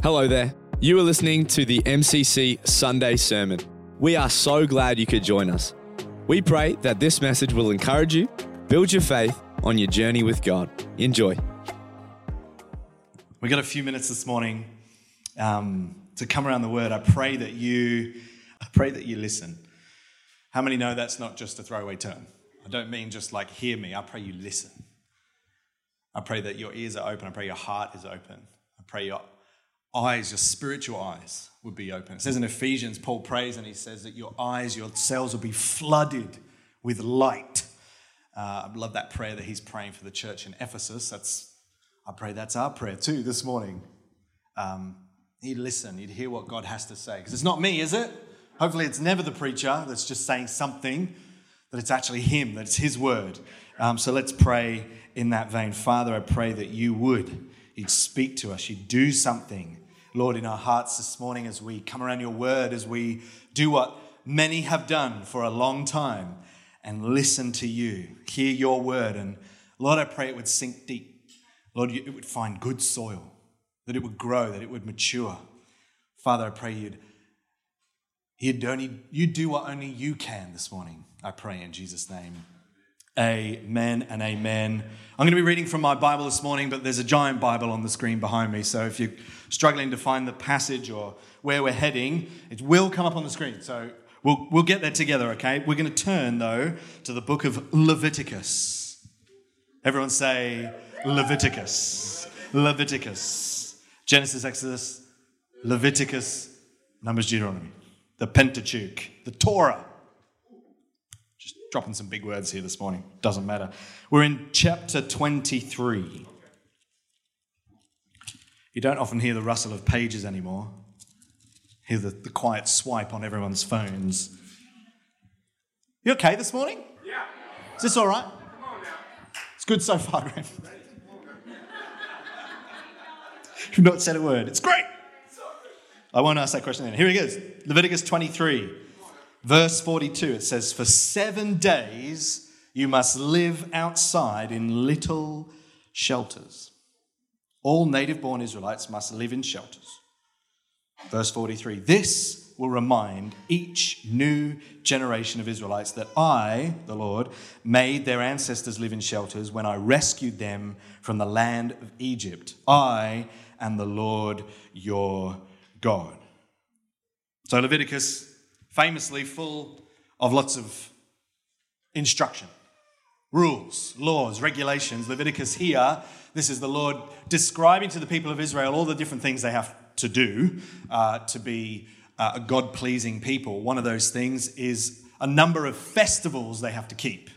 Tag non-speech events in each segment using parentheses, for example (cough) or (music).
Hello there. You are listening to the MCC Sunday Sermon. We are so glad you could join us. We pray that this message will encourage you, build your faith on your journey with God. Enjoy. We got a few minutes this morning um, to come around the word. I pray that you, I pray that you listen. How many know that's not just a throwaway term? I don't mean just like hear me. I pray you listen. I pray that your ears are open. I pray your heart is open. I pray your eyes, your spiritual eyes, would be open. It says in Ephesians, Paul prays and he says that your eyes, your cells will be flooded with light. Uh, I love that prayer that he's praying for the church in Ephesus. That's, I pray that's our prayer too this morning. Um, you'd listen, you'd hear what God has to say. Because it's not me, is it? Hopefully, it's never the preacher that's just saying something, that it's actually him, that it's his word. Um, so let's pray in that vein. Father, I pray that you would, you'd speak to us, you'd do something Lord, in our hearts this morning as we come around your word, as we do what many have done for a long time and listen to you, hear your word. And Lord, I pray it would sink deep. Lord, it would find good soil, that it would grow, that it would mature. Father, I pray you'd, you'd, only, you'd do what only you can this morning. I pray in Jesus' name. Amen and amen. I'm going to be reading from my Bible this morning, but there's a giant Bible on the screen behind me. So if you're struggling to find the passage or where we're heading, it will come up on the screen. So we'll, we'll get there together, okay? We're going to turn, though, to the book of Leviticus. Everyone say Leviticus. Leviticus. Genesis, Exodus, Leviticus, Numbers, Deuteronomy. The Pentateuch, the Torah dropping some big words here this morning. Doesn't matter. We're in chapter 23. You don't often hear the rustle of pages anymore. Hear the, the quiet swipe on everyone's phones. You okay this morning? Yeah. Is this all right? Come on now. It's good so far, Graham. You've not said a word. It's great. I won't ask that question then. Here he goes Leviticus 23. Verse 42, it says, For seven days you must live outside in little shelters. All native born Israelites must live in shelters. Verse 43, this will remind each new generation of Israelites that I, the Lord, made their ancestors live in shelters when I rescued them from the land of Egypt. I am the Lord your God. So Leviticus famously full of lots of instruction, rules, laws, regulations. Leviticus here, this is the Lord describing to the people of Israel all the different things they have to do uh, to be uh, a God pleasing people. One of those things is a number of festivals they have to keep.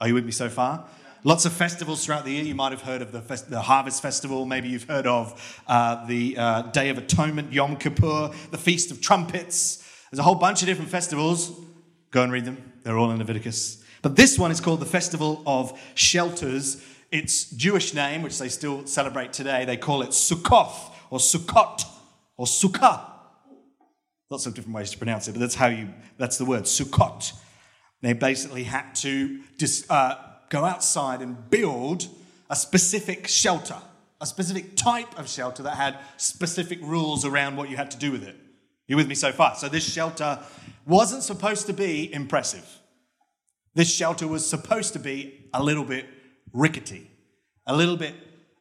Are you with me so far? Lots of festivals throughout the year. You might have heard of the, fest- the Harvest Festival. Maybe you've heard of uh, the uh, Day of Atonement, Yom Kippur, the Feast of Trumpets, there's a whole bunch of different festivals. Go and read them, they're all in Leviticus. But this one is called the Festival of Shelters. Its Jewish name, which they still celebrate today, they call it Sukkoth or Sukkot or Sukkah. Lots of different ways to pronounce it, but that's how you, that's the word, Sukkot. They basically had to just, uh, go outside and build a specific shelter, a specific type of shelter that had specific rules around what you had to do with it. You with me so far? So this shelter wasn't supposed to be impressive. This shelter was supposed to be a little bit rickety, a little bit,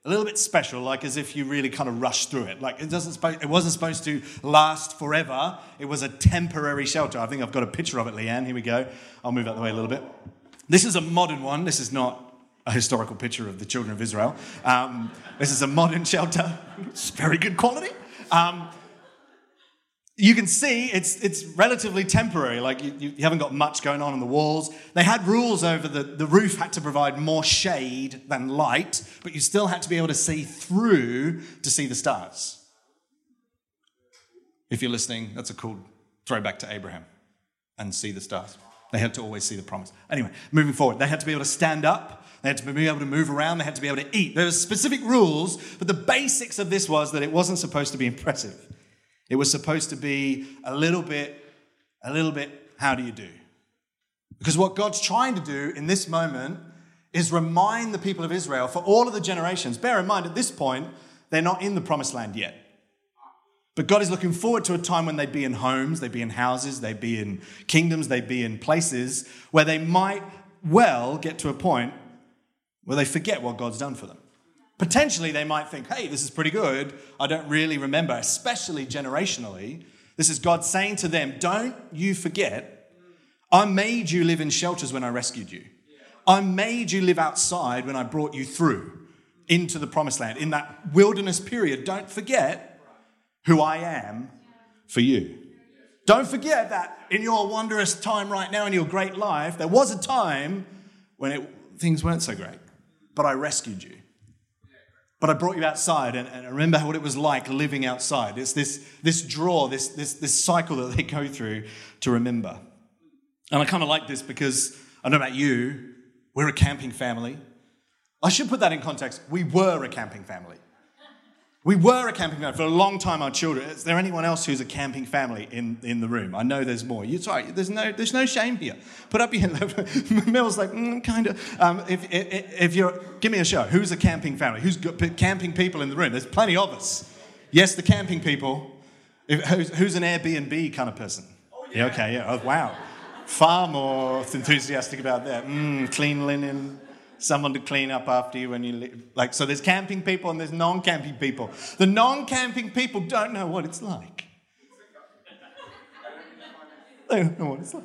a little bit special, like as if you really kind of rushed through it. Like it doesn't, it wasn't supposed to last forever. It was a temporary shelter. I think I've got a picture of it, Leanne. Here we go. I'll move out the way a little bit. This is a modern one. This is not a historical picture of the children of Israel. Um, this is a modern shelter. It's very good quality. Um, you can see it's, it's relatively temporary. Like you, you haven't got much going on in the walls. They had rules over the, the roof had to provide more shade than light, but you still had to be able to see through to see the stars. If you're listening, that's a cool throwback to Abraham and see the stars. They had to always see the promise. Anyway, moving forward, they had to be able to stand up. They had to be able to move around. They had to be able to eat. There were specific rules, but the basics of this was that it wasn't supposed to be impressive. It was supposed to be a little bit, a little bit, how do you do? Because what God's trying to do in this moment is remind the people of Israel for all of the generations. Bear in mind, at this point, they're not in the promised land yet. But God is looking forward to a time when they'd be in homes, they'd be in houses, they'd be in kingdoms, they'd be in places where they might well get to a point where they forget what God's done for them. Potentially, they might think, hey, this is pretty good. I don't really remember, especially generationally. This is God saying to them, don't you forget, I made you live in shelters when I rescued you. I made you live outside when I brought you through into the promised land. In that wilderness period, don't forget who I am for you. Don't forget that in your wondrous time right now in your great life, there was a time when it, things weren't so great, but I rescued you. But I brought you outside and, and remember what it was like living outside. It's this, this draw, this, this, this cycle that they go through to remember. And I kind of like this because I don't know about you, we're a camping family. I should put that in context. We were a camping family. We were a camping family for a long time. Our children. Is there anyone else who's a camping family in, in the room? I know there's more. You're sorry. There's no there's no shame here. Put up your (laughs) hand. Mel's like mm, kind of. Um, if, if, if you're give me a show. Who's a camping family? Who's got camping people in the room? There's plenty of us. Yes, the camping people. If, who's, who's, an Airbnb kind of person? Oh, yeah. yeah okay. Yeah. Oh, wow. Far more enthusiastic about that. Mm, clean linen someone to clean up after you when you leave. Like, so there's camping people and there's non camping people. The non camping people don't know what it's like. They don't know what it's like.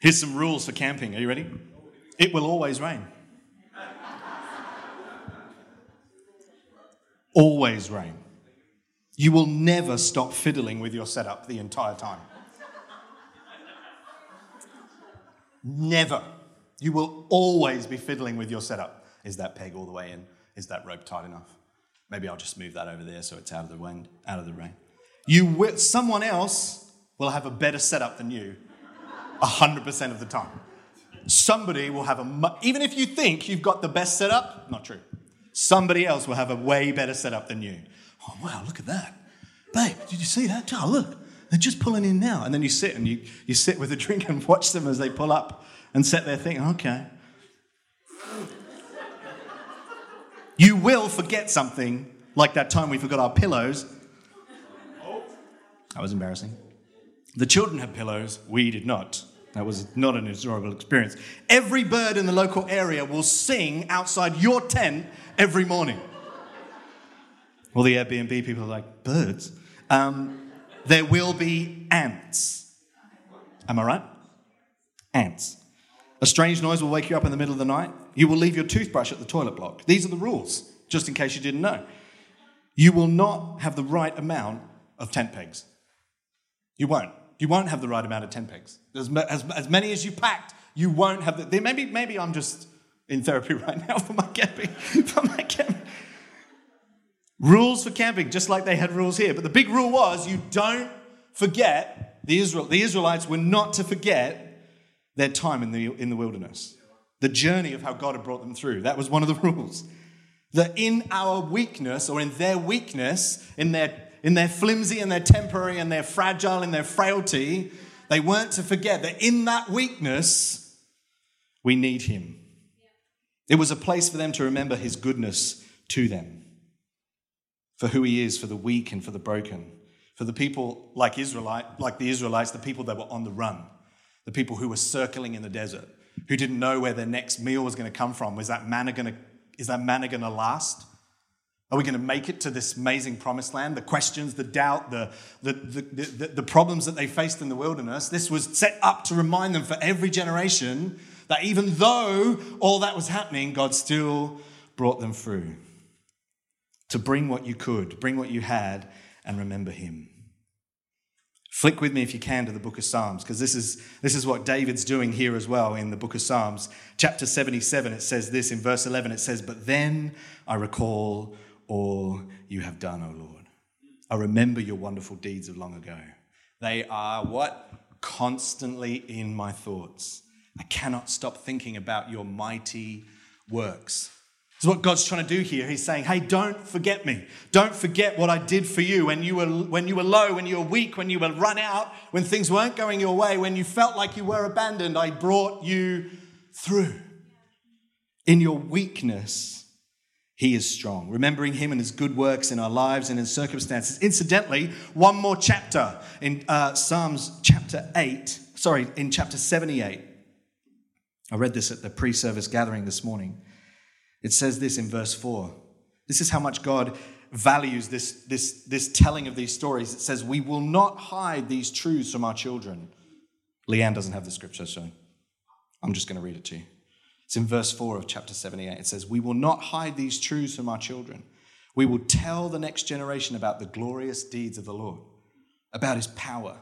Here's some rules for camping. Are you ready? It will always rain. always rain. You will never stop fiddling with your setup the entire time. Never. You will always be fiddling with your setup. Is that peg all the way in? Is that rope tight enough? Maybe I'll just move that over there so it's out of the wind, out of the rain. You will, someone else will have a better setup than you 100% of the time. Somebody will have a, even if you think you've got the best setup, not true. Somebody else will have a way better setup than you. Oh, wow, look at that. Babe, did you see that? Oh, look, they're just pulling in now. And then you sit and you, you sit with a drink and watch them as they pull up and sit there thinking, okay. You will forget something like that time we forgot our pillows. That was embarrassing. The children had pillows, we did not. That was not an enjoyable experience. Every bird in the local area will sing outside your tent every morning. Well, the Airbnb people are like, birds? Um, there will be ants. Am I right? Ants. A strange noise will wake you up in the middle of the night. You will leave your toothbrush at the toilet block. These are the rules, just in case you didn't know. You will not have the right amount of tent pegs. You won't. You won't have the right amount of tent pegs. As, as, as many as you packed, you won't have the. There, Maybe, maybe I'm just in therapy (laughs) right now for my camping. For my camping. Rules for camping, just like they had rules here. But the big rule was you don't forget, the, Israel, the Israelites were not to forget their time in the, in the wilderness, the journey of how God had brought them through. That was one of the (laughs) rules. That in our weakness, or in their weakness, in their, in their flimsy and their temporary and their fragile and their frailty, they weren't to forget that in that weakness, we need Him. It was a place for them to remember His goodness to them, for who He is for the weak and for the broken, for the people like Israelite, like the Israelites, the people that were on the run the people who were circling in the desert, who didn't know where their next meal was going to come from. Was that manna going to, is that manna going to last? Are we going to make it to this amazing promised land? The questions, the doubt, the, the, the, the, the problems that they faced in the wilderness, this was set up to remind them for every generation that even though all that was happening, God still brought them through. To bring what you could, bring what you had, and remember Him. Flick with me if you can to the book of Psalms, because this is, this is what David's doing here as well in the book of Psalms. Chapter 77, it says this in verse 11 it says, But then I recall all you have done, O Lord. I remember your wonderful deeds of long ago. They are what? Constantly in my thoughts. I cannot stop thinking about your mighty works. This is what God's trying to do here. He's saying, hey, don't forget me. Don't forget what I did for you when you were, when you were low, when you were weak, when you were run out, when things weren't going your way, when you felt like you were abandoned. I brought you through. In your weakness, He is strong. Remembering him and his good works in our lives and in circumstances. Incidentally, one more chapter in uh, Psalms chapter 8, sorry, in chapter 78. I read this at the pre service gathering this morning. It says this in verse 4. This is how much God values this, this, this telling of these stories. It says, We will not hide these truths from our children. Leanne doesn't have the scripture, so I'm just going to read it to you. It's in verse 4 of chapter 78. It says, We will not hide these truths from our children. We will tell the next generation about the glorious deeds of the Lord, about his power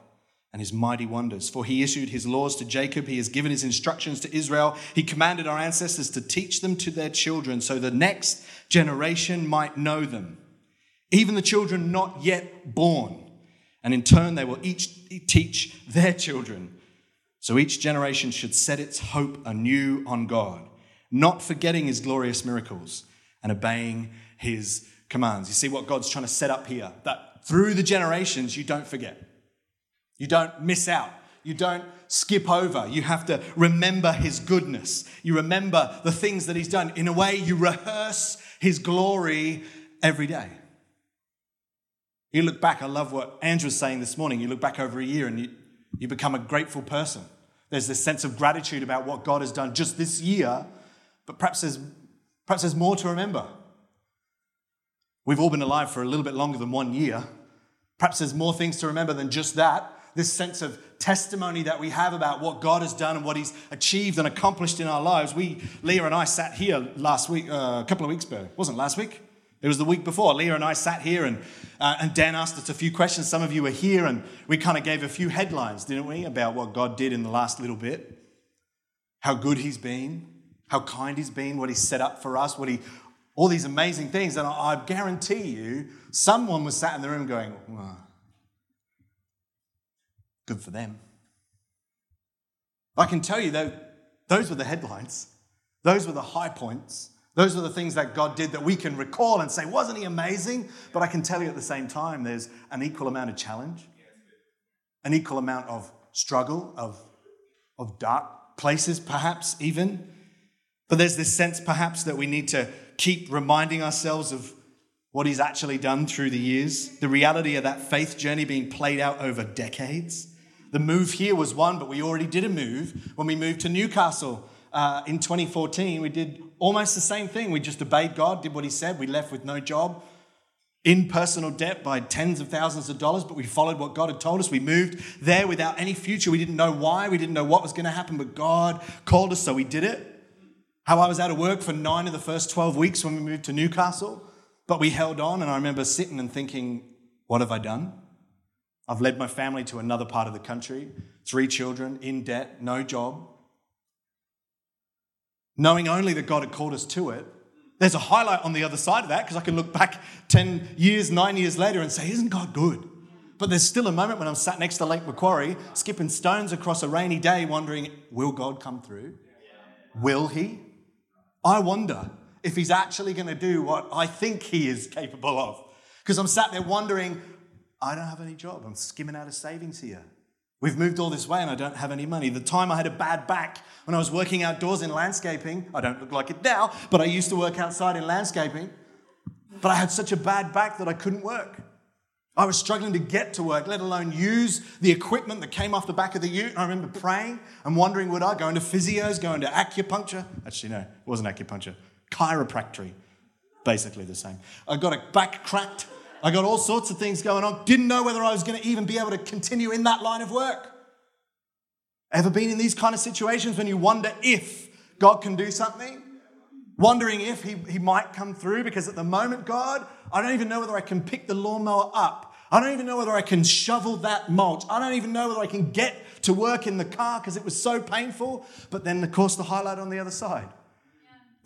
and his mighty wonders. For he issued his laws to Jacob, he has given his instructions to Israel. He commanded our ancestors to teach them to their children so the next generation might know them, even the children not yet born. And in turn, they will each teach their children so each generation should set its hope anew on God, not forgetting his glorious miracles and obeying his commands. You see what God's trying to set up here? That through the generations, you don't forget. You don't miss out. You don't skip over. You have to remember his goodness. You remember the things that he's done. In a way, you rehearse his glory every day. You look back, I love what Andrew was saying this morning. You look back over a year and you, you become a grateful person. There's this sense of gratitude about what God has done just this year, but perhaps there's, perhaps there's more to remember. We've all been alive for a little bit longer than one year. Perhaps there's more things to remember than just that. This sense of testimony that we have about what God has done and what He's achieved and accomplished in our lives. We, Leah and I, sat here last week, uh, a couple of weeks ago. It wasn't last week. It was the week before. Leah and I sat here, and, uh, and Dan asked us a few questions. Some of you were here, and we kind of gave a few headlines, didn't we, about what God did in the last little bit? How good He's been, how kind He's been, what He's set up for us, what He, all these amazing things. And I, guarantee you, someone was sat in the room going, good for them. I can tell you that those were the headlines, those were the high points. Those are the things that God did that we can recall and say, wasn't He amazing? But I can tell you at the same time, there's an equal amount of challenge, an equal amount of struggle, of, of dark places, perhaps even. But there's this sense, perhaps, that we need to keep reminding ourselves of what He's actually done through the years, the reality of that faith journey being played out over decades. The move here was one, but we already did a move when we moved to Newcastle uh, in 2014. We did almost the same thing. We just obeyed God, did what He said. We left with no job, in personal debt by tens of thousands of dollars, but we followed what God had told us. We moved there without any future. We didn't know why, we didn't know what was going to happen, but God called us, so we did it. How I was out of work for nine of the first 12 weeks when we moved to Newcastle, but we held on, and I remember sitting and thinking, what have I done? I've led my family to another part of the country, three children, in debt, no job knowing only that God had called us to it. There's a highlight on the other side of that because I can look back 10 years, nine years later and say, Isn't God good? But there's still a moment when I'm sat next to Lake Macquarie, skipping stones across a rainy day, wondering, Will God come through? Will He? I wonder if He's actually going to do what I think He is capable of. Because I'm sat there wondering, I don't have any job. I'm skimming out of savings here. We've moved all this way and I don't have any money. The time I had a bad back when I was working outdoors in landscaping, I don't look like it now, but I used to work outside in landscaping. But I had such a bad back that I couldn't work. I was struggling to get to work, let alone use the equipment that came off the back of the ute. I remember praying and wondering would I go into physios, go into acupuncture? Actually, no, it wasn't acupuncture, chiropractic, basically the same. I got a back cracked I got all sorts of things going on. Didn't know whether I was going to even be able to continue in that line of work. Ever been in these kind of situations when you wonder if God can do something? Wondering if he, he might come through because at the moment, God, I don't even know whether I can pick the lawnmower up. I don't even know whether I can shovel that mulch. I don't even know whether I can get to work in the car because it was so painful. But then, of course, the highlight on the other side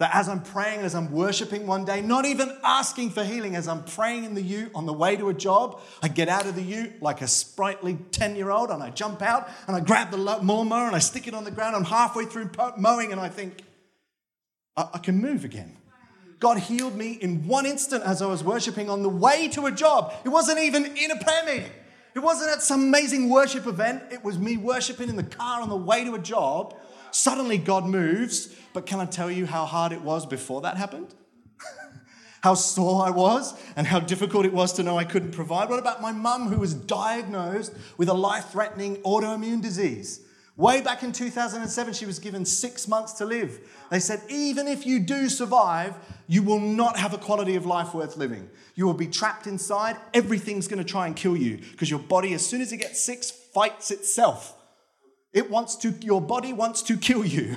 that as I'm praying, as I'm worshiping one day, not even asking for healing, as I'm praying in the ute on the way to a job, I get out of the ute like a sprightly 10 year old and I jump out and I grab the lawnmower and I stick it on the ground. I'm halfway through mowing and I think, I, I can move again. God healed me in one instant as I was worshiping on the way to a job. It wasn't even in a prayer meeting. It wasn't at some amazing worship event. It was me worshiping in the car on the way to a job. Suddenly, God moves but can I tell you how hard it was before that happened? (laughs) how sore I was and how difficult it was to know I couldn't provide? What about my mum who was diagnosed with a life threatening autoimmune disease? Way back in 2007, she was given six months to live. They said, even if you do survive, you will not have a quality of life worth living. You will be trapped inside. Everything's going to try and kill you because your body, as soon as it gets sick, fights itself. It wants to, your body wants to kill you.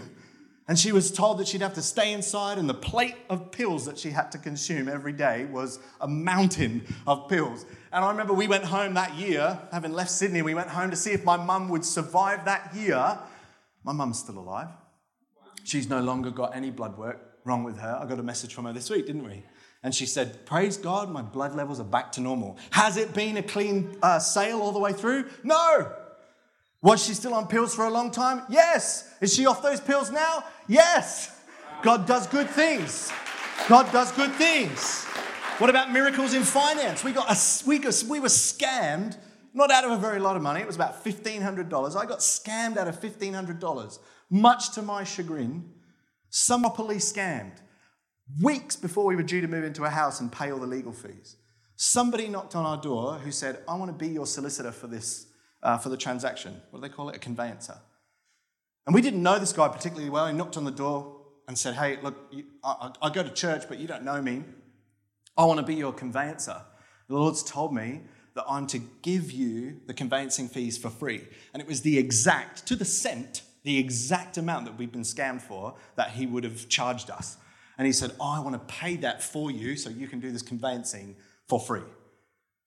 And she was told that she'd have to stay inside, and the plate of pills that she had to consume every day was a mountain of pills. And I remember we went home that year, having left Sydney, we went home to see if my mum would survive that year. My mum's still alive. She's no longer got any blood work wrong with her. I got a message from her this week, didn't we? And she said, Praise God, my blood levels are back to normal. Has it been a clean uh, sail all the way through? No. Was she still on pills for a long time? Yes. Is she off those pills now? Yes. God does good things. God does good things. What about miracles in finance? We got a, we, got, we were scammed, not out of a very lot of money. It was about $1,500. I got scammed out of $1,500, much to my chagrin. Some properly scammed. Weeks before we were due to move into a house and pay all the legal fees, somebody knocked on our door who said, I want to be your solicitor for this uh, for the transaction. What do they call it? A conveyancer. And we didn't know this guy particularly well. He knocked on the door and said, Hey, look, you, I, I go to church, but you don't know me. I want to be your conveyancer. The Lord's told me that I'm to give you the conveyancing fees for free. And it was the exact, to the cent, the exact amount that we'd been scammed for that he would have charged us. And he said, oh, I want to pay that for you so you can do this conveyancing for free.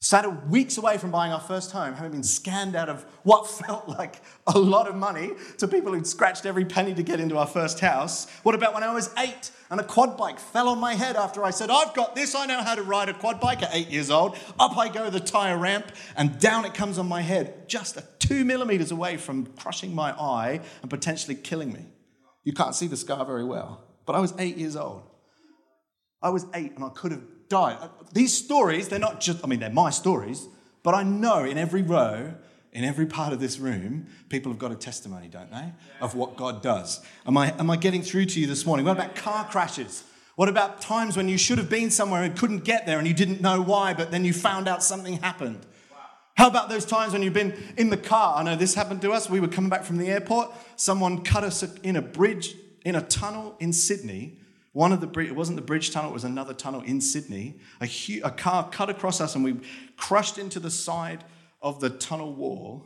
Sat weeks away from buying our first home, having been scammed out of what (laughs) felt like a lot of money to people who'd scratched every penny to get into our first house. What about when I was eight and a quad bike fell on my head after I said, I've got this, I know how to ride a quad bike at eight years old. Up I go the tire ramp and down it comes on my head, just two millimeters away from crushing my eye and potentially killing me. You can't see the scar very well, but I was eight years old. I was eight and I could have died. Uh, these stories, they're not just, I mean, they're my stories, but I know in every row, in every part of this room, people have got a testimony, don't they, of what God does. Am I, am I getting through to you this morning? What about car crashes? What about times when you should have been somewhere and couldn't get there and you didn't know why, but then you found out something happened? How about those times when you've been in the car? I know this happened to us. We were coming back from the airport. Someone cut us in a bridge, in a tunnel in Sydney one of the it wasn't the bridge tunnel, it was another tunnel in Sydney. A, a car cut across us and we crushed into the side of the tunnel wall.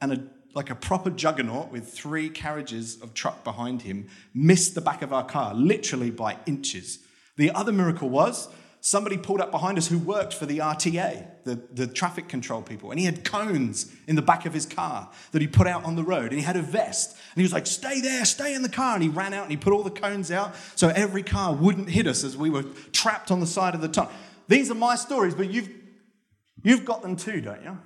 And a, like a proper juggernaut with three carriages of truck behind him missed the back of our car, literally by inches. The other miracle was somebody pulled up behind us who worked for the RTA, the, the traffic control people, and he had cones in the back of his car that he put out on the road, and he had a vest, and he was like, Stay there, stay in the car. And he ran out and he put all the cones out so every car wouldn't hit us as we were trapped on the side of the tunnel. These are my stories, but you've, you've got them too, don't you?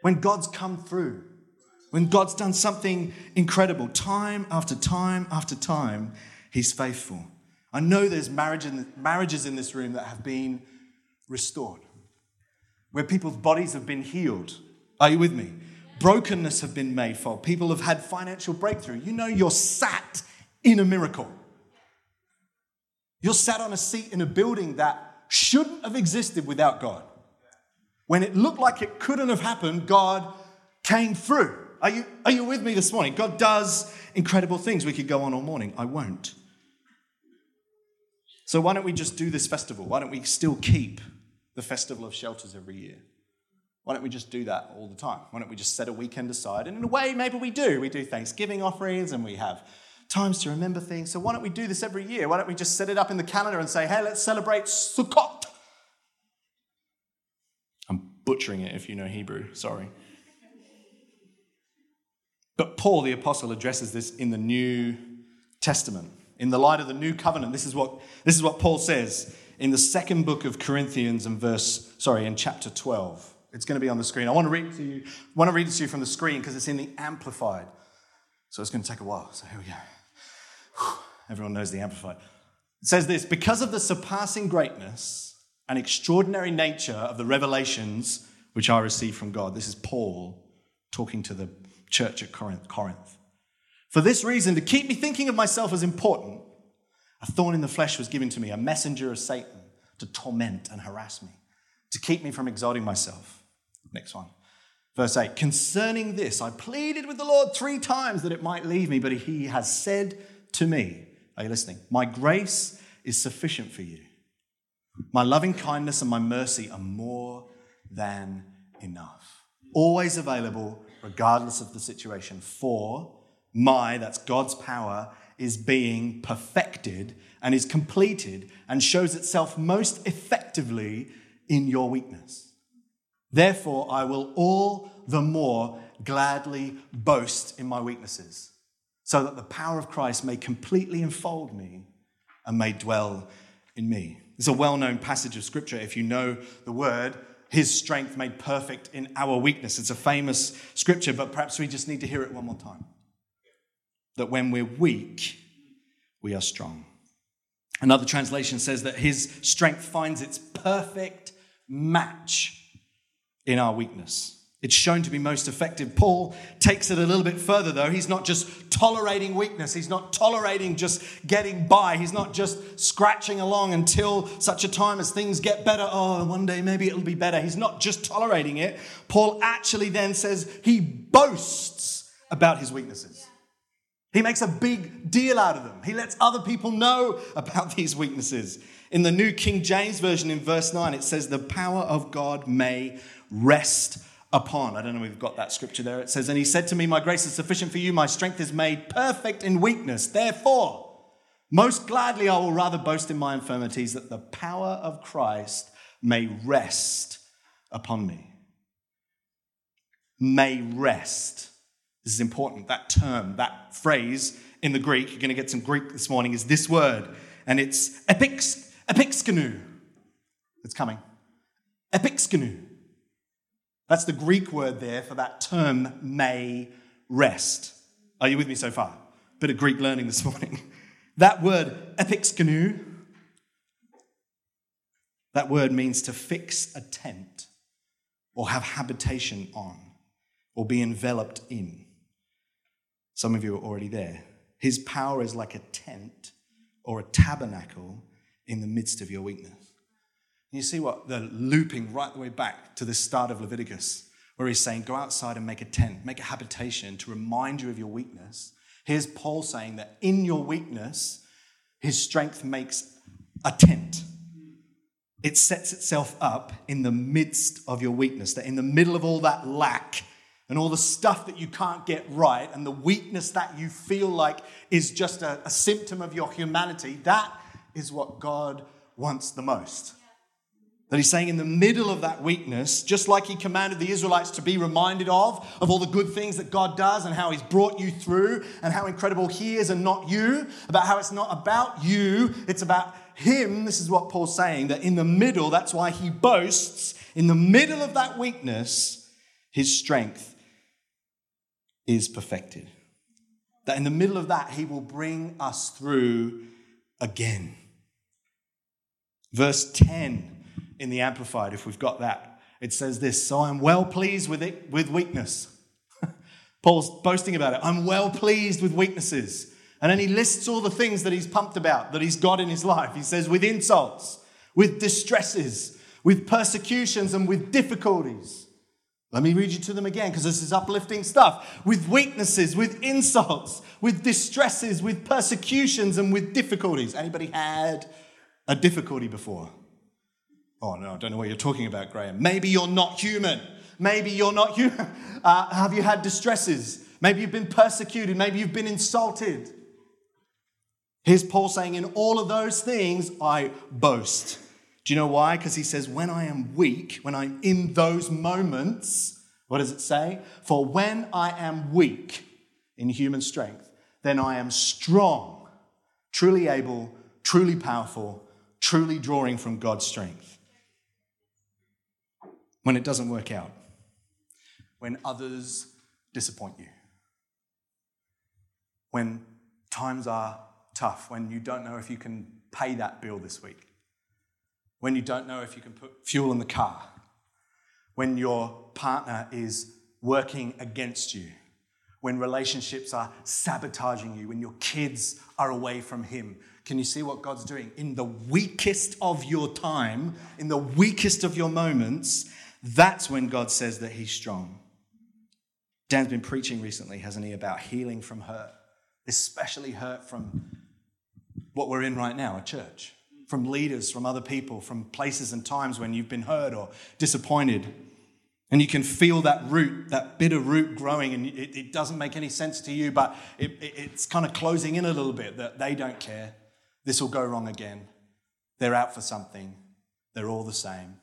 When God's come through, when God's done something incredible, time after time after time, He's faithful. I know there's marriage in, marriages in this room that have been restored, where people's bodies have been healed. Are you with me? Brokenness have been made for. People have had financial breakthrough. You know, you're sat in a miracle. You're sat on a seat in a building that shouldn't have existed without God. When it looked like it couldn't have happened, God came through. Are you, are you with me this morning? God does incredible things. We could go on all morning. I won't. So, why don't we just do this festival? Why don't we still keep the Festival of Shelters every year? Why don't we just do that all the time? Why don't we just set a weekend aside? And in a way, maybe we do. We do Thanksgiving offerings and we have times to remember things. So, why don't we do this every year? Why don't we just set it up in the calendar and say, hey, let's celebrate Sukkot? I'm butchering it if you know Hebrew, sorry. But Paul the Apostle addresses this in the New Testament in the light of the new covenant. This is what, this is what Paul says in the second book of Corinthians and verse, sorry, in chapter 12. It's going to be on the screen. I want to read to you, I want to read it to you from the screen because it's in the Amplified. So it's going to take a while. So here we go. Everyone knows the Amplified. It says this because of the surpassing greatness and extraordinary nature of the revelations which I received from God. This is Paul talking to the church at Corinth. For this reason, to keep me thinking of myself as important, A thorn in the flesh was given to me, a messenger of Satan to torment and harass me, to keep me from exalting myself. Next one. Verse 8 Concerning this, I pleaded with the Lord three times that it might leave me, but he has said to me, Are you listening? My grace is sufficient for you. My loving kindness and my mercy are more than enough. Always available, regardless of the situation. For my, that's God's power, is being perfected and is completed and shows itself most effectively in your weakness. Therefore, I will all the more gladly boast in my weaknesses, so that the power of Christ may completely enfold me and may dwell in me. It's a well known passage of scripture. If you know the word, his strength made perfect in our weakness. It's a famous scripture, but perhaps we just need to hear it one more time. That when we're weak, we are strong. Another translation says that his strength finds its perfect match in our weakness. It's shown to be most effective. Paul takes it a little bit further, though. He's not just tolerating weakness, he's not tolerating just getting by, he's not just scratching along until such a time as things get better. Oh, one day maybe it'll be better. He's not just tolerating it. Paul actually then says he boasts about his weaknesses. He makes a big deal out of them. He lets other people know about (laughs) these weaknesses. In the New King James Version, in verse 9, it says, The power of God may rest upon. I don't know if we've got that scripture there. It says, And he said to me, My grace is sufficient for you, my strength is made perfect in weakness. Therefore, most gladly I will rather boast in my infirmities that the power of Christ may rest upon me. May rest. This is important. That term, that phrase in the Greek, you're going to get some Greek this morning, is this word. And it's epix, episkenoo. It's coming. Epixkenu. That's the Greek word there for that term, may rest. Are you with me so far? Bit of Greek learning this (laughs) morning. That word, episkenoo, that word means to fix a tent or have habitation on or be enveloped in. Some of you are already there. His power is like a tent or a tabernacle in the midst of your weakness. You see what the looping right the way back to the start of Leviticus, where he's saying, Go outside and make a tent, make a habitation to remind you of your weakness. Here's Paul saying that in your weakness, his strength makes a tent. It sets itself up in the midst of your weakness, that in the middle of all that lack and all the stuff that you can't get right and the weakness that you feel like is just a, a symptom of your humanity, that is what God wants the most. That he's saying in the middle of that weakness, just like he commanded the Israelites to be reminded of, of all the good things that God does and how he's brought you through and how incredible he is and not you, about how it's not about you, it's about him. This is what Paul's saying that in the middle, that's why he boasts, in the middle of that weakness, his strength is perfected. That in the middle of that, he will bring us through again. Verse 10 in the Amplified, if we've got that. It says this So I'm well pleased with, it, with weakness. (laughs) Paul's boasting about it. I'm well pleased with weaknesses. And then he lists all the things that he's pumped about, that he's got in his life. He says, with insults, with distresses, with persecutions, and with difficulties. Let me read you to them again because this is uplifting stuff. With weaknesses, with insults, with distresses, with persecutions, and with difficulties. Anybody had a difficulty before? Oh, no, I don't know what you're talking about, Graham. Maybe you're not human. Maybe you're not human. (laughs) Uh, have you had distresses? Maybe you've been persecuted. Maybe you've been insulted. Here's Paul saying, In all of those things, I boast. Do you know why? Because he says, When I am weak, when I'm in those moments, what does it say? For when I am weak in human strength, then I am strong, truly able, truly powerful, truly drawing from God's strength when it doesn't work out, when others disappoint you, when times are tough, when you don't know if you can pay that bill this week, when you don't know if you can put fuel in the car, when your partner is working against you, when relationships are sabotaging you, when your kids are away from Him, Can you see what God's doing? In the weakest of your time, in the weakest of your moments, that's when God says that He's strong. Dan's been preaching recently, hasn't he, about healing from hurt, especially hurt from what we're in right now, a church, from leaders, from other people, from places and times when you've been hurt or disappointed. And you can feel that root, that bitter root growing, and it, it doesn't make any sense to you, but it, it, it's kind of closing in a little bit that they don't care. This will go wrong again. They're out for something. They're all the same.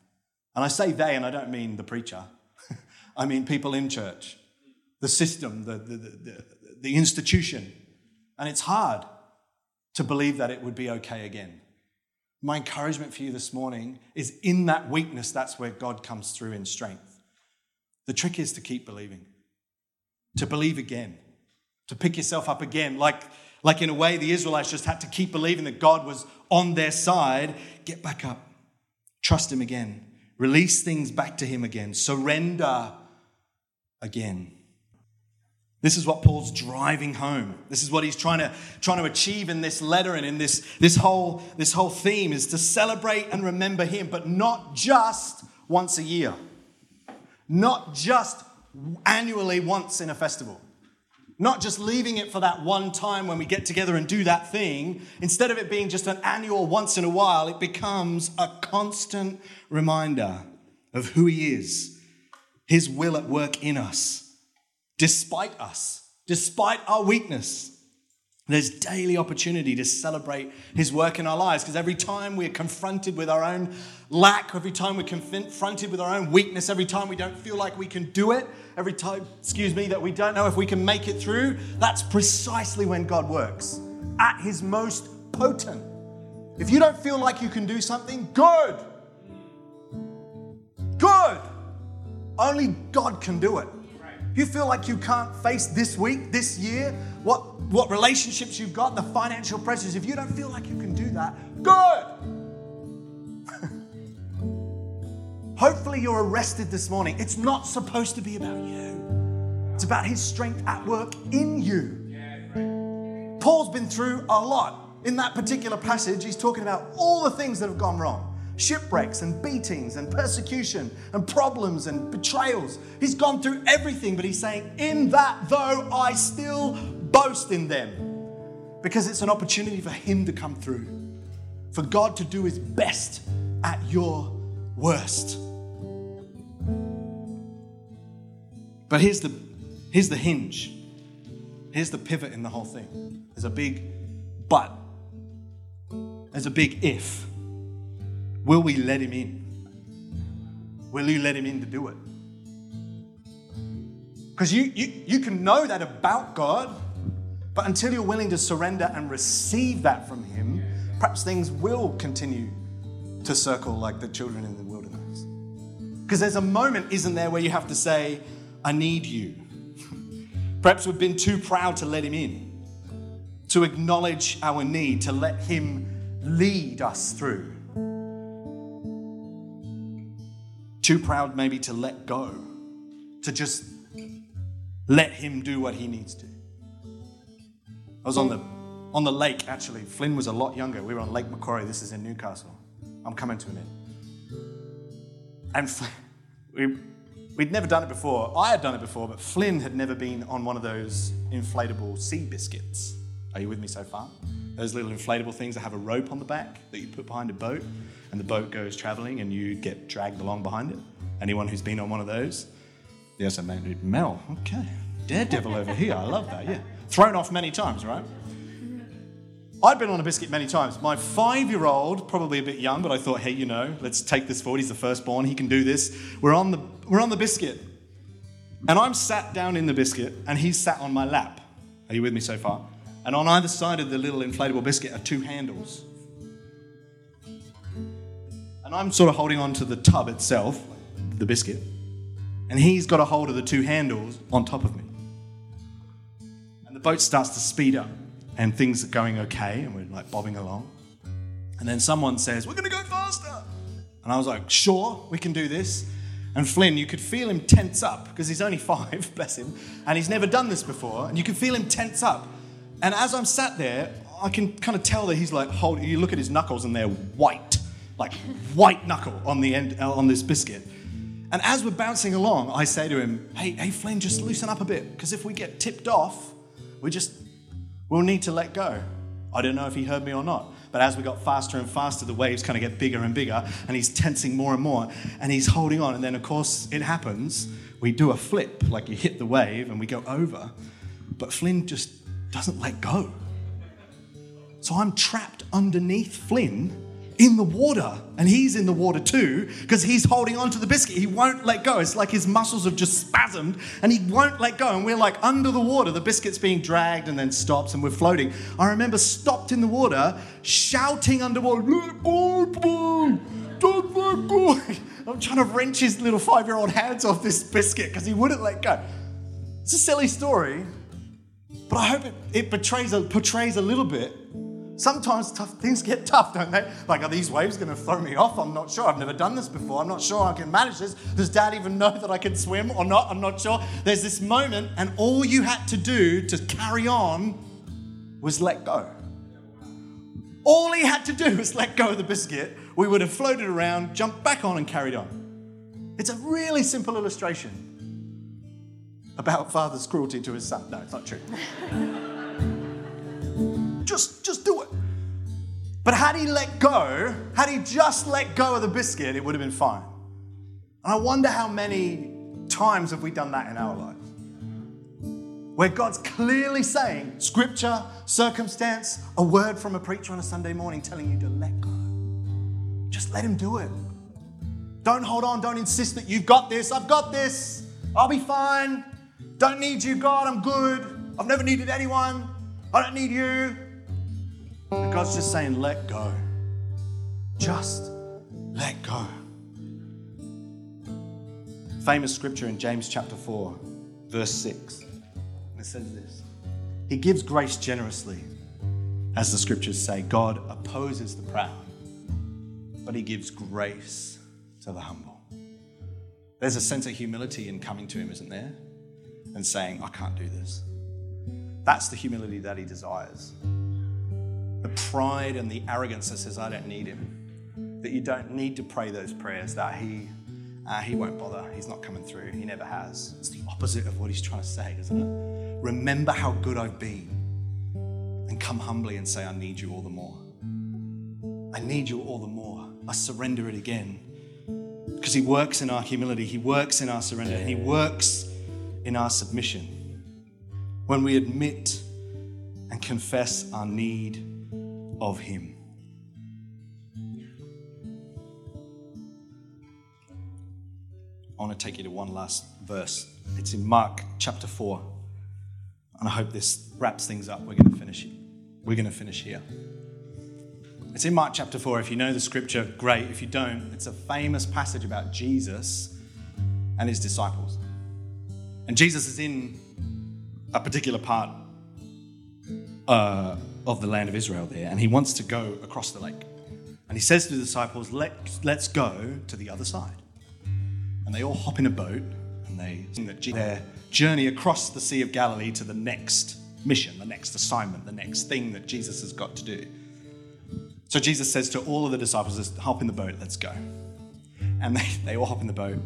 And I say they, and I don't mean the preacher, (laughs) I mean people in church, the system, the, the, the, the, institution. And it's hard to believe that it would be okay again. My encouragement for you this morning is in that weakness, that's where God comes through in strength. The trick is to keep believing, to believe again, to pick yourself up again. Like, like in a way, the Israelites just had to keep believing that God was on their side. Get back up, trust Him again, release things back to Him again, surrender again. This is what Paul's driving home. This is what he's trying to, trying to achieve in this letter and in this, this, whole, this whole theme is to celebrate and remember him, but not just once a year not just annually once in a festival. Not just leaving it for that one time when we get together and do that thing. Instead of it being just an annual once in a while, it becomes a constant reminder of who He is, His will at work in us, despite us, despite our weakness. There's daily opportunity to celebrate his work in our lives because every time we're confronted with our own lack, every time we're confronted with our own weakness, every time we don't feel like we can do it, every time, excuse me, that we don't know if we can make it through, that's precisely when God works at his most potent. If you don't feel like you can do something, good. Good. Only God can do it. You feel like you can't face this week, this year, what, what relationships you've got, the financial pressures, if you don't feel like you can do that, good. (laughs) Hopefully, you're arrested this morning. It's not supposed to be about you, it's about His strength at work in you. Paul's been through a lot. In that particular passage, he's talking about all the things that have gone wrong shipwrecks and beatings and persecution and problems and betrayals. He's gone through everything, but he's saying, In that, though, I still boast in them because it's an opportunity for Him to come through, for God to do His best at your worst. But here's the, here's the hinge. Here's the pivot in the whole thing. There's a big but. There's a big if. Will we let him in? Will you let him in to do it? Because you, you, you can know that about God, but until you're willing to surrender and receive that from Him, perhaps things will continue to circle like the children in the wilderness. Because there's a moment, isn't there, where you have to say, I need you. (laughs) Perhaps we've been too proud to let Him in, to acknowledge our need, to let Him lead us through. Too proud, maybe, to let go, to just let Him do what He needs to. I was on the on the lake actually. Flynn was a lot younger. We were on Lake Macquarie. This is in Newcastle. I'm coming to an end. And (laughs) Flynn, we we'd never done it before. I had done it before, but Flynn had never been on one of those inflatable sea biscuits. Are you with me so far? Those little inflatable things that have a rope on the back that you put behind a boat, and the boat goes traveling, and you get dragged along behind it. Anyone who's been on one of those? A man named Mel. Okay, daredevil over here. I love that. Yeah thrown off many times, right? I'd been on a biscuit many times. My five year old, probably a bit young, but I thought, hey, you know, let's take this forward. He's the firstborn, he can do this. We're on the, we're on the biscuit. And I'm sat down in the biscuit, and he's sat on my lap. Are you with me so far? And on either side of the little inflatable biscuit are two handles. And I'm sort of holding on to the tub itself, the biscuit, and he's got a hold of the two handles on top of me And the boat starts to speed up and things are going okay and we're like bobbing along. And then someone says, We're going to go faster. And I was like, Sure, we can do this. And Flynn, you could feel him tense up because he's only (laughs) five, bless him, and he's never done this before. And you could feel him tense up. And as I'm sat there, I can kind of tell that he's like, hold, you look at his knuckles and they're white, like white knuckle on the end, uh, on this biscuit. And as we're bouncing along, I say to him, hey, hey, Flynn, just loosen up a bit, because if we get tipped off, we just, we'll need to let go. I don't know if he heard me or not. But as we got faster and faster, the waves kind of get bigger and bigger, and he's tensing more and more, and he's holding on. And then, of course, it happens. We do a flip, like you hit the wave and we go over. But Flynn just doesn't let go. So I'm trapped underneath Flynn in the water, and he's in the water too because he's holding on to the biscuit. He won't let go. It's like his muscles have just spasmed and he won't let go. And we're like under the water, the biscuit's being dragged and then stops, and we're floating. I remember stopped in the water, shouting underwater, Let go, don't let go. I'm trying to wrench his little five year old hands off this biscuit because he wouldn't let go. It's a silly story, but I hope it, it portrays, a, portrays a little bit Sometimes tough things get tough, don't they? Like, are these waves going to throw me off? I'm not sure. I've never done this before. I'm not sure I can manage this. Does dad even know that I can swim or not? I'm not sure. There's this moment, and all you had to do to carry on was let go. All he had to do was let go of the biscuit. We would have floated around, jumped back on, and carried on. It's a really simple illustration about father's cruelty to his son. No, it's not true. just, just do it. But had he let go, had he just let go of the biscuit, it would have been fine. And I wonder how many times have we done that in our lives? Where God's clearly saying, scripture, circumstance, a word from a preacher on a Sunday morning telling you to let go. Just let him do it. Don't hold on, don't insist that you've got this, I've got this, I'll be fine. Don't need you, God, I'm good. I've never needed anyone. I don't need you. And God's just saying, let go. Just let go. Famous scripture in James chapter 4, verse 6. It says this He gives grace generously. As the scriptures say, God opposes the proud, but He gives grace to the humble. There's a sense of humility in coming to Him, isn't there? And saying, I can't do this. That's the humility that He desires the pride and the arrogance that says, I don't need him. That you don't need to pray those prayers, that he, uh, he won't bother. He's not coming through. He never has. It's the opposite of what he's trying to say, isn't it? Remember how good I've been and come humbly and say, I need you all the more. I need you all the more. I surrender it again. Because he works in our humility, he works in our surrender, he works in our submission. When we admit and confess our need of him. I want to take you to one last verse. It's in Mark chapter 4. And I hope this wraps things up. We're going to finish We're going to finish here. It's in Mark chapter 4. If you know the scripture, great. If you don't, it's a famous passage about Jesus and his disciples. And Jesus is in a particular part uh, of the land of Israel there, and he wants to go across the lake. And he says to the disciples, Let, Let's go to the other side. And they all hop in a boat and they their journey across the Sea of Galilee to the next mission, the next assignment, the next thing that Jesus has got to do. So Jesus says to all of the disciples, Hop in the boat, let's go. And they, they all hop in the boat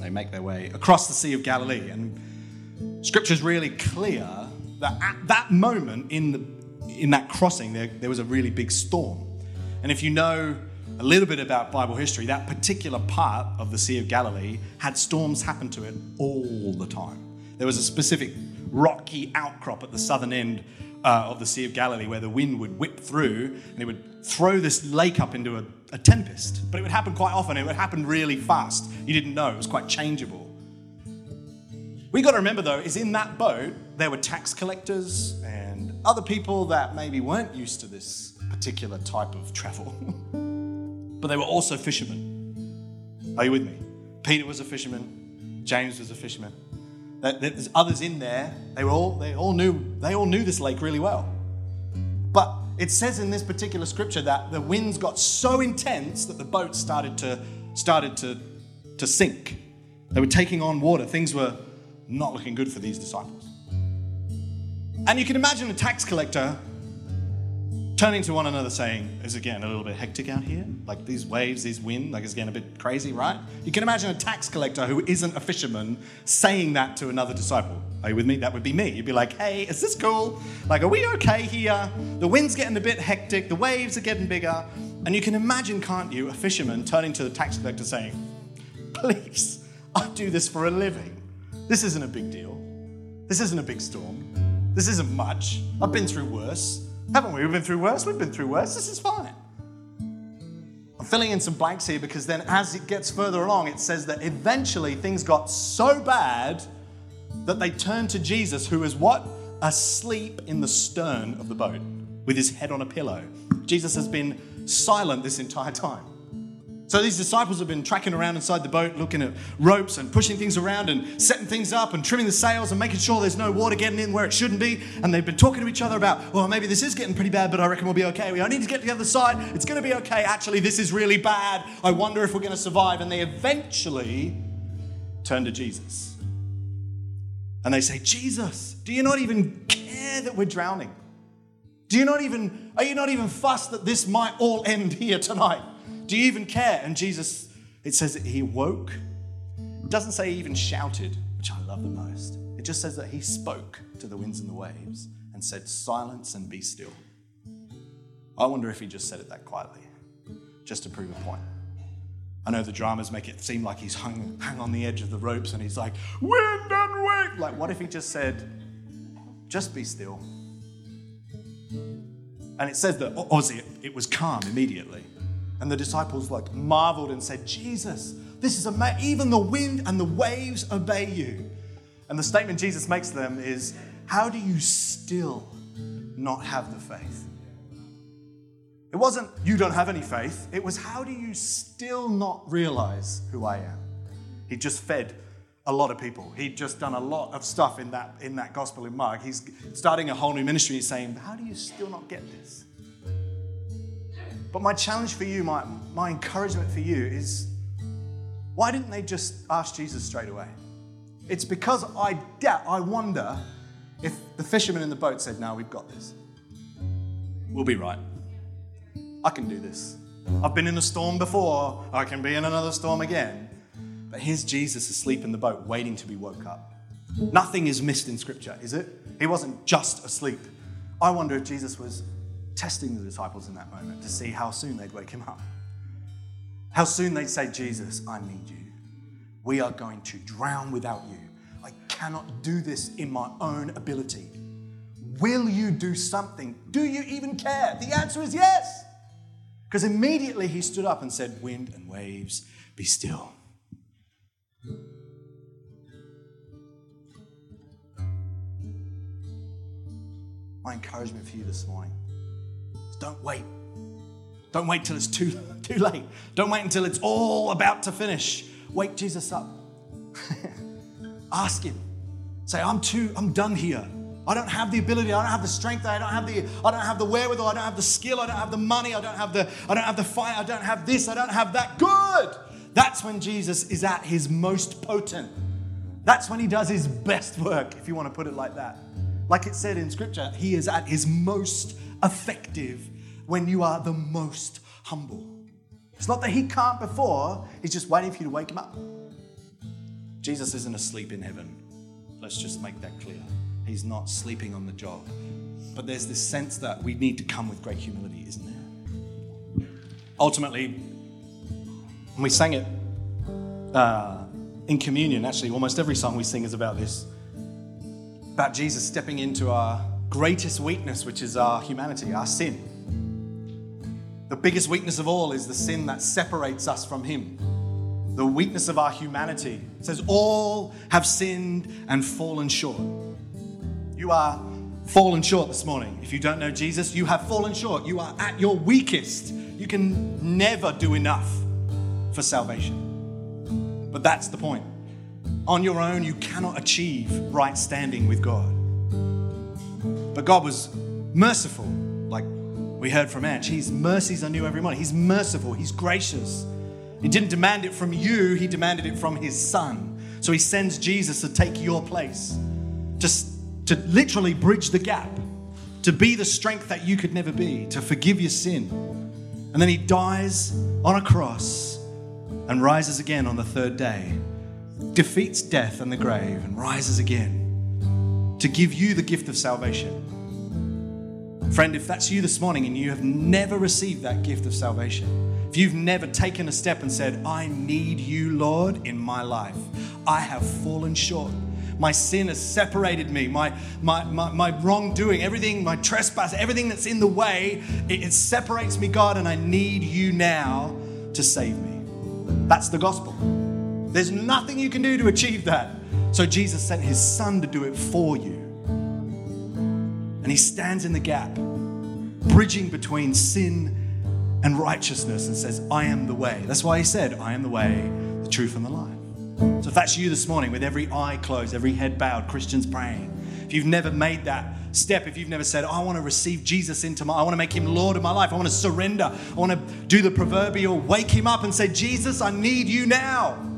and they make their way across the Sea of Galilee. And scripture is really clear that at that moment in the in that crossing, there, there was a really big storm. And if you know a little bit about Bible history, that particular part of the Sea of Galilee had storms happen to it all the time. There was a specific rocky outcrop at the southern end uh, of the Sea of Galilee where the wind would whip through and it would throw this lake up into a, a tempest. But it would happen quite often, it would happen really fast. You didn't know, it was quite changeable. We got to remember though, is in that boat, there were tax collectors and other people that maybe weren't used to this particular type of travel. (laughs) but they were also fishermen. Are you with me? Peter was a fisherman, James was a fisherman. That there's others in there. They were all they all knew they all knew this lake really well. But it says in this particular scripture that the winds got so intense that the boat started to started to to sink. They were taking on water. Things were not looking good for these disciples. And you can imagine a tax collector turning to one another saying, is again a little bit hectic out here? Like these waves, these wind, like it's getting a bit crazy, right? You can imagine a tax collector who isn't a fisherman saying that to another disciple. Are you with me? That would be me. You'd be like, hey, is this cool? Like, are we okay here? The wind's getting a bit hectic, the waves are getting bigger. And you can imagine, can't you, a fisherman turning to the tax collector saying, please, I do this for a living. This isn't a big deal. This isn't a big storm. This isn't much. I've been through worse. Haven't we? We've been through worse. We've been through worse. This is fine. I'm filling in some blanks here because then as it gets further along, it says that eventually things got so bad that they turned to Jesus, who is what? Asleep in the stern of the boat with his head on a pillow. Jesus has been silent this entire time. So these disciples have been tracking around inside the boat, looking at ropes and pushing things around and setting things up and trimming the sails and making sure there's no water getting in where it shouldn't be. And they've been talking to each other about, well, maybe this is getting pretty bad, but I reckon we'll be okay. We only need to get to the other side. It's going to be okay. Actually, this is really bad. I wonder if we're going to survive. And they eventually turn to Jesus. And they say, Jesus, do you not even care that we're drowning? Do you not even, are you not even fussed that this might all end here tonight? Do you even care? And Jesus, it says that he woke. It doesn't say he even shouted, which I love the most. It just says that he spoke to the winds and the waves and said, Silence and be still. I wonder if he just said it that quietly, just to prove a point. I know the dramas make it seem like he's hung, hung on the edge of the ropes and he's like, wind and wave. Like, what if he just said, just be still? And it says that Ozzy, it was calm immediately. And the disciples like marveled and said, Jesus, this is amazing. Even the wind and the waves obey you. And the statement Jesus makes to them is, How do you still not have the faith? It wasn't, You don't have any faith. It was, How do you still not realize who I am? He just fed a lot of people. He'd just done a lot of stuff in that, in that gospel in Mark. He's starting a whole new ministry. He's saying, How do you still not get this? But my challenge for you, my, my encouragement for you is why didn't they just ask Jesus straight away? It's because I doubt, I wonder if the fisherman in the boat said, No, we've got this. We'll be right. I can do this. I've been in a storm before, I can be in another storm again. But here's Jesus asleep in the boat, waiting to be woke up. Nothing is missed in Scripture, is it? He wasn't just asleep. I wonder if Jesus was testing the disciples in that moment to see how soon they'd wake him up. How soon they'd say, Jesus, I need you. We are going to drown without you. I cannot do this in my own ability. Will you do something? Do you even care? The answer is yes. Because immediately he stood up and said, Wind and waves, be still. My encouragement for you this morning don't wait. Don't wait till it's too, too late. Don't wait until it's all about to finish. Wake Jesus up. Ask him. Say, I'm too, I'm done here. I don't have the ability, I don't have the strength, I don't have the, I don't have the wherewithal, I don't have the skill, I don't have the money, I don't have the, I don't have the fire, I don't have this, I don't have that. Good. That's when Jesus is at his most potent. That's when he does his best work, if you want to put it like that. Like it said in scripture, he is at his most effective when you are the most humble. It's not that he can't before, he's just waiting for you to wake him up. Jesus isn't asleep in heaven. Let's just make that clear. He's not sleeping on the job. But there's this sense that we need to come with great humility, isn't there? Ultimately, we sang it uh, in communion, actually, almost every song we sing is about this about Jesus stepping into our greatest weakness, which is our humanity, our sin. The biggest weakness of all is the sin that separates us from Him. The weakness of our humanity. It says, All have sinned and fallen short. You are fallen short this morning. If you don't know Jesus, you have fallen short. You are at your weakest. You can never do enough for salvation. But that's the point. On your own, you cannot achieve right standing with God. But God was merciful, like we heard from Ange. His mercies are new every morning. He's merciful, He's gracious. He didn't demand it from you, He demanded it from His Son. So He sends Jesus to take your place, just to literally bridge the gap. to be the strength that you could never be, to forgive your sin. And then he dies on a cross and rises again on the third day, defeats death and the grave, and rises again to give you the gift of salvation. Friend, if that's you this morning and you have never received that gift of salvation, if you've never taken a step and said, I need you, Lord, in my life, I have fallen short. My sin has separated me. My, my, my, my wrongdoing, everything, my trespass, everything that's in the way, it, it separates me, God, and I need you now to save me. That's the gospel. There's nothing you can do to achieve that. So Jesus sent his son to do it for you. And he stands in the gap, bridging between sin and righteousness, and says, I am the way. That's why he said, I am the way, the truth, and the life. So if that's you this morning, with every eye closed, every head bowed, Christians praying, if you've never made that step, if you've never said, I want to receive Jesus into my, I want to make him Lord of my life, I want to surrender, I want to do the proverbial wake him up and say, Jesus, I need you now.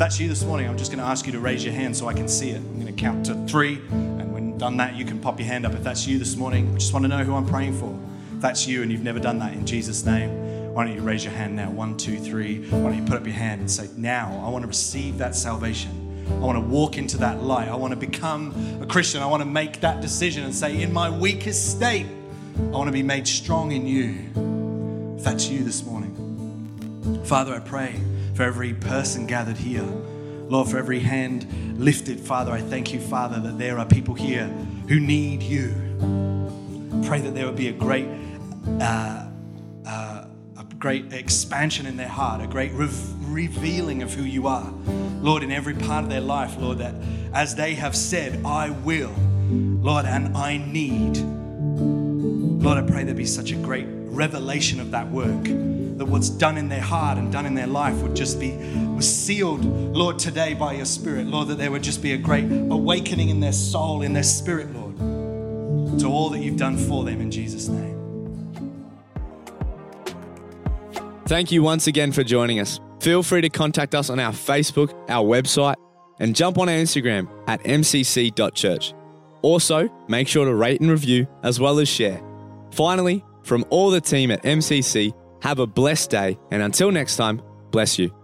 That's you this morning, I'm just going to ask you to raise your hand so I can see it. I'm going to count to three, and when done that, you can pop your hand up. If that's you this morning, I just want to know who I'm praying for. If that's you and you've never done that in Jesus' name, why don't you raise your hand now? One, two, three. Why don't you put up your hand and say, Now, I want to receive that salvation. I want to walk into that light. I want to become a Christian. I want to make that decision and say, In my weakest state, I want to be made strong in you. If that's you this morning. Father, I pray for every person gathered here. Lord, for every hand lifted, Father, I thank you, Father, that there are people here who need you. Pray that there would be a great uh, great expansion in their heart, a great re- revealing of who you are. Lord, in every part of their life, Lord, that as they have said, I will, Lord, and I need, Lord, I pray there be such a great revelation of that work. That what's done in their heart and done in their life would just be was sealed, Lord, today by your Spirit. Lord, that there would just be a great awakening in their soul, in their spirit, Lord, to all that you've done for them in Jesus' name. Thank you once again for joining us. Feel free to contact us on our Facebook, our website, and jump on our Instagram at mcc.church. Also, make sure to rate and review as well as share. Finally, from all the team at MCC, have a blessed day, and until next time, bless you.